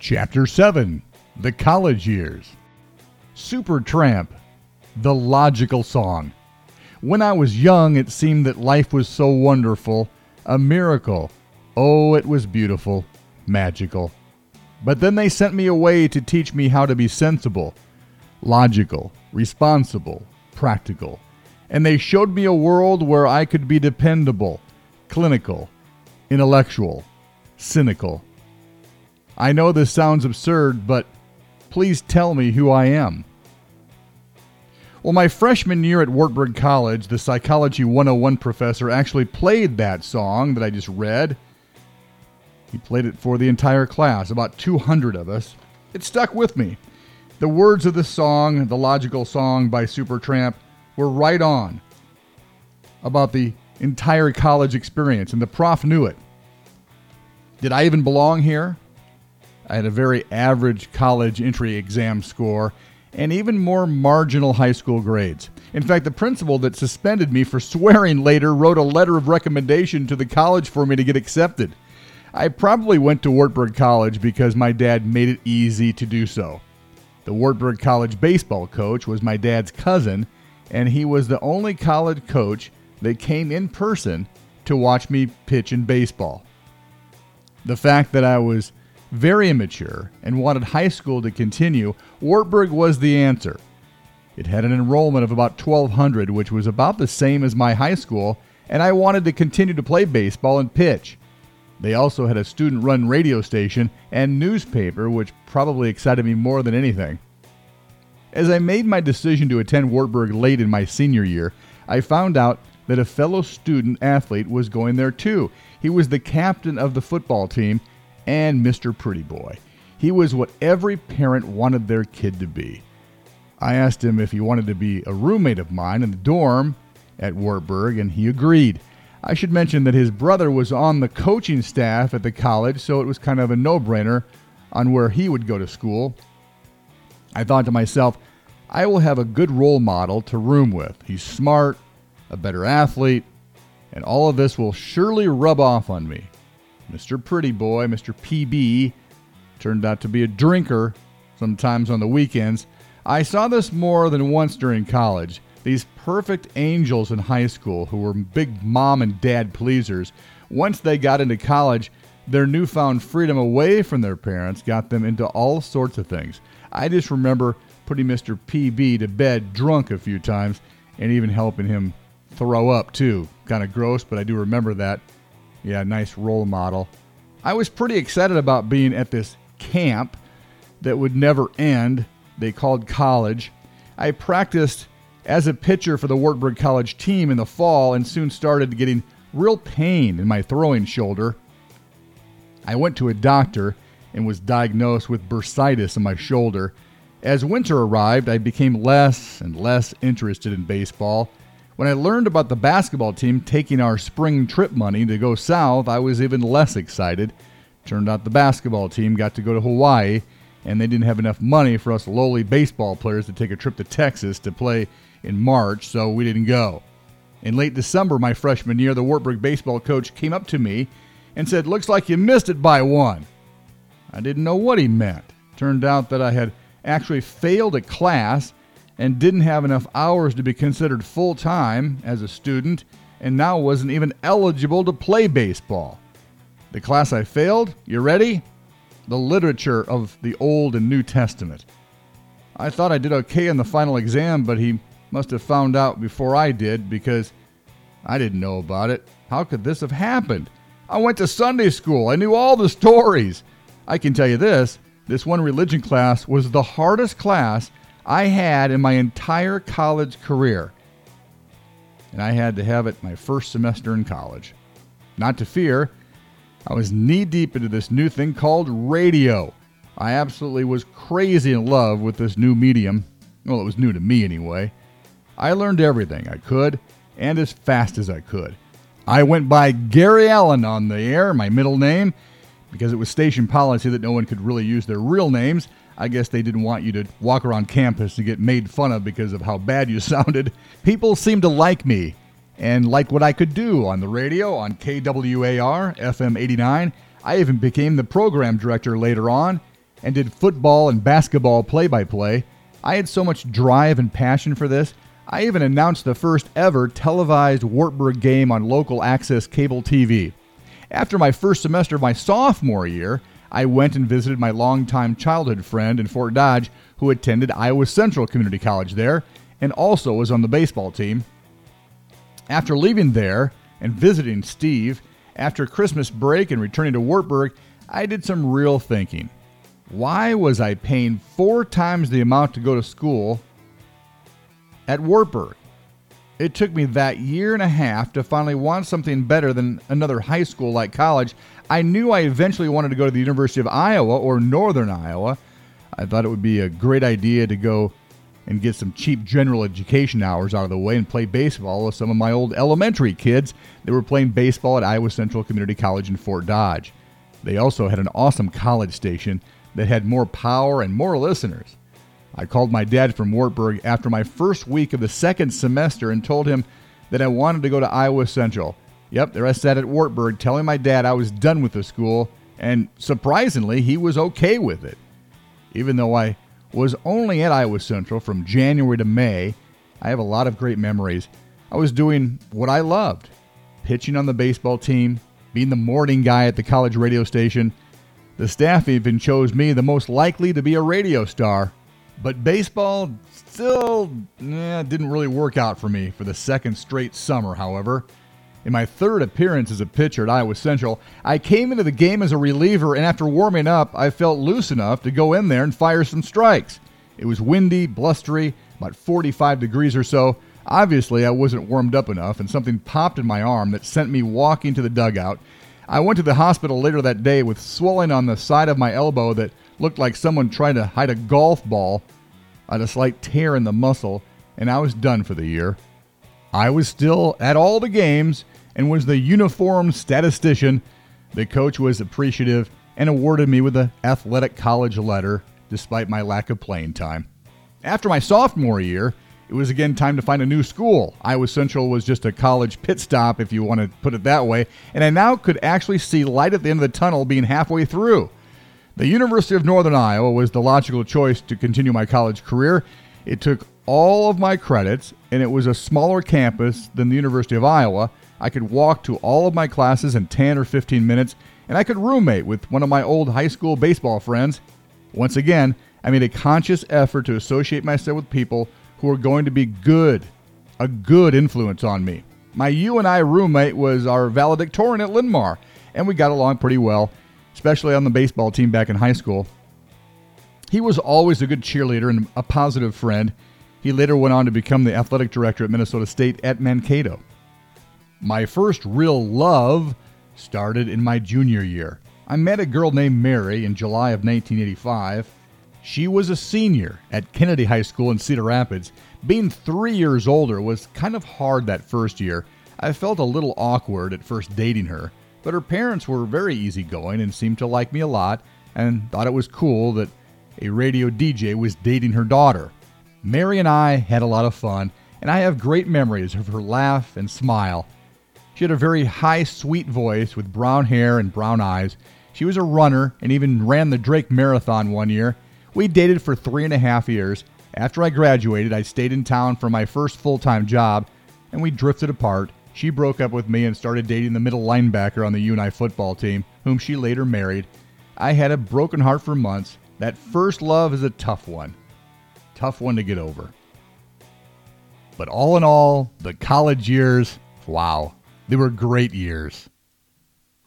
Chapter 7 The College Years. Supertramp The Logical Song. When I was young, it seemed that life was so wonderful, a miracle. Oh, it was beautiful, magical. But then they sent me away to teach me how to be sensible, logical, responsible, practical. And they showed me a world where I could be dependable, clinical, intellectual, cynical. I know this sounds absurd, but please tell me who I am. Well, my freshman year at Wartburg College, the Psychology 101 professor actually played that song that I just read. He played it for the entire class, about 200 of us. It stuck with me. The words of the song, the logical song by Supertramp, were right on about the entire college experience, and the prof knew it. Did I even belong here? I had a very average college entry exam score and even more marginal high school grades. In fact, the principal that suspended me for swearing later wrote a letter of recommendation to the college for me to get accepted. I probably went to Wartburg College because my dad made it easy to do so. The Wartburg College baseball coach was my dad's cousin, and he was the only college coach that came in person to watch me pitch in baseball. The fact that I was very immature and wanted high school to continue, Wartburg was the answer. It had an enrollment of about 1,200, which was about the same as my high school, and I wanted to continue to play baseball and pitch. They also had a student run radio station and newspaper, which probably excited me more than anything. As I made my decision to attend Wartburg late in my senior year, I found out that a fellow student athlete was going there too. He was the captain of the football team and Mr. Pretty Boy. He was what every parent wanted their kid to be. I asked him if he wanted to be a roommate of mine in the dorm at Wartburg, and he agreed. I should mention that his brother was on the coaching staff at the college, so it was kind of a no brainer on where he would go to school. I thought to myself, I will have a good role model to room with. He's smart, a better athlete, and all of this will surely rub off on me. Mr. Pretty Boy, Mr. PB, turned out to be a drinker sometimes on the weekends. I saw this more than once during college. These perfect angels in high school who were big mom and dad pleasers, once they got into college, their newfound freedom away from their parents got them into all sorts of things. I just remember putting Mr. PB to bed drunk a few times and even helping him throw up too. Kind of gross, but I do remember that. Yeah, nice role model. I was pretty excited about being at this camp that would never end. They called college. I practiced as a pitcher for the Wartburg College team in the fall and soon started getting real pain in my throwing shoulder. I went to a doctor and was diagnosed with bursitis in my shoulder. As winter arrived, I became less and less interested in baseball. When I learned about the basketball team taking our spring trip money to go south, I was even less excited. Turned out the basketball team got to go to Hawaii, and they didn't have enough money for us lowly baseball players to take a trip to Texas to play in March, so we didn't go. In late December, my freshman year, the Wartburg baseball coach came up to me and said, Looks like you missed it by one. I didn't know what he meant. Turned out that I had actually failed a class and didn't have enough hours to be considered full time as a student and now wasn't even eligible to play baseball. The class I failed, you ready? The literature of the Old and New Testament. I thought I did okay in the final exam, but he must have found out before I did because I didn't know about it. How could this have happened? I went to Sunday school. I knew all the stories. I can tell you this this one religion class was the hardest class I had in my entire college career. And I had to have it my first semester in college. Not to fear, I was knee deep into this new thing called radio. I absolutely was crazy in love with this new medium. Well, it was new to me anyway. I learned everything I could and as fast as I could. I went by Gary Allen on the air, my middle name, because it was station policy that no one could really use their real names. I guess they didn't want you to walk around campus to get made fun of because of how bad you sounded. People seemed to like me and like what I could do on the radio on KWAR FM 89. I even became the program director later on, and did football and basketball play by play. I had so much drive and passion for this, I even announced the first ever televised Wartburg game on local access cable TV. After my first semester of my sophomore year, I went and visited my longtime childhood friend in Fort Dodge who attended Iowa Central Community College there and also was on the baseball team. After leaving there and visiting Steve, after Christmas break and returning to Wartburg, I did some real thinking. Why was I paying four times the amount to go to school at Wartburg? It took me that year and a half to finally want something better than another high school like college. I knew I eventually wanted to go to the University of Iowa or Northern Iowa. I thought it would be a great idea to go and get some cheap general education hours out of the way and play baseball with some of my old elementary kids that were playing baseball at Iowa Central Community College in Fort Dodge. They also had an awesome college station that had more power and more listeners. I called my dad from Wartburg after my first week of the second semester and told him that I wanted to go to Iowa Central. Yep, there I sat at Wartburg telling my dad I was done with the school, and surprisingly, he was okay with it. Even though I was only at Iowa Central from January to May, I have a lot of great memories. I was doing what I loved pitching on the baseball team, being the morning guy at the college radio station. The staff even chose me the most likely to be a radio star. But baseball still eh, didn't really work out for me for the second straight summer, however. In my third appearance as a pitcher at Iowa Central, I came into the game as a reliever, and after warming up, I felt loose enough to go in there and fire some strikes. It was windy, blustery, about 45 degrees or so. Obviously, I wasn't warmed up enough, and something popped in my arm that sent me walking to the dugout. I went to the hospital later that day with swelling on the side of my elbow that looked like someone trying to hide a golf ball. I had a slight tear in the muscle, and I was done for the year. I was still at all the games and was the uniform statistician. The coach was appreciative and awarded me with an athletic college letter despite my lack of playing time. After my sophomore year, it was again time to find a new school. Iowa Central was just a college pit stop, if you want to put it that way, and I now could actually see light at the end of the tunnel being halfway through. The University of Northern Iowa was the logical choice to continue my college career. It took all of my credits, and it was a smaller campus than the University of Iowa. I could walk to all of my classes in 10 or 15 minutes, and I could roommate with one of my old high school baseball friends. Once again, I made a conscious effort to associate myself with people who were going to be good, a good influence on me. My UNI roommate was our valedictorian at Linn-Mar, and we got along pretty well especially on the baseball team back in high school. He was always a good cheerleader and a positive friend. He later went on to become the athletic director at Minnesota State at Mankato. My first real love started in my junior year. I met a girl named Mary in July of 1985. She was a senior at Kennedy High School in Cedar Rapids. Being three years older was kind of hard that first year. I felt a little awkward at first dating her. But her parents were very easygoing and seemed to like me a lot and thought it was cool that a radio DJ was dating her daughter. Mary and I had a lot of fun, and I have great memories of her laugh and smile. She had a very high, sweet voice with brown hair and brown eyes. She was a runner and even ran the Drake Marathon one year. We dated for three and a half years. After I graduated, I stayed in town for my first full time job, and we drifted apart. She broke up with me and started dating the middle linebacker on the UNI football team, whom she later married. I had a broken heart for months. That first love is a tough one. Tough one to get over. But all in all, the college years, wow, they were great years.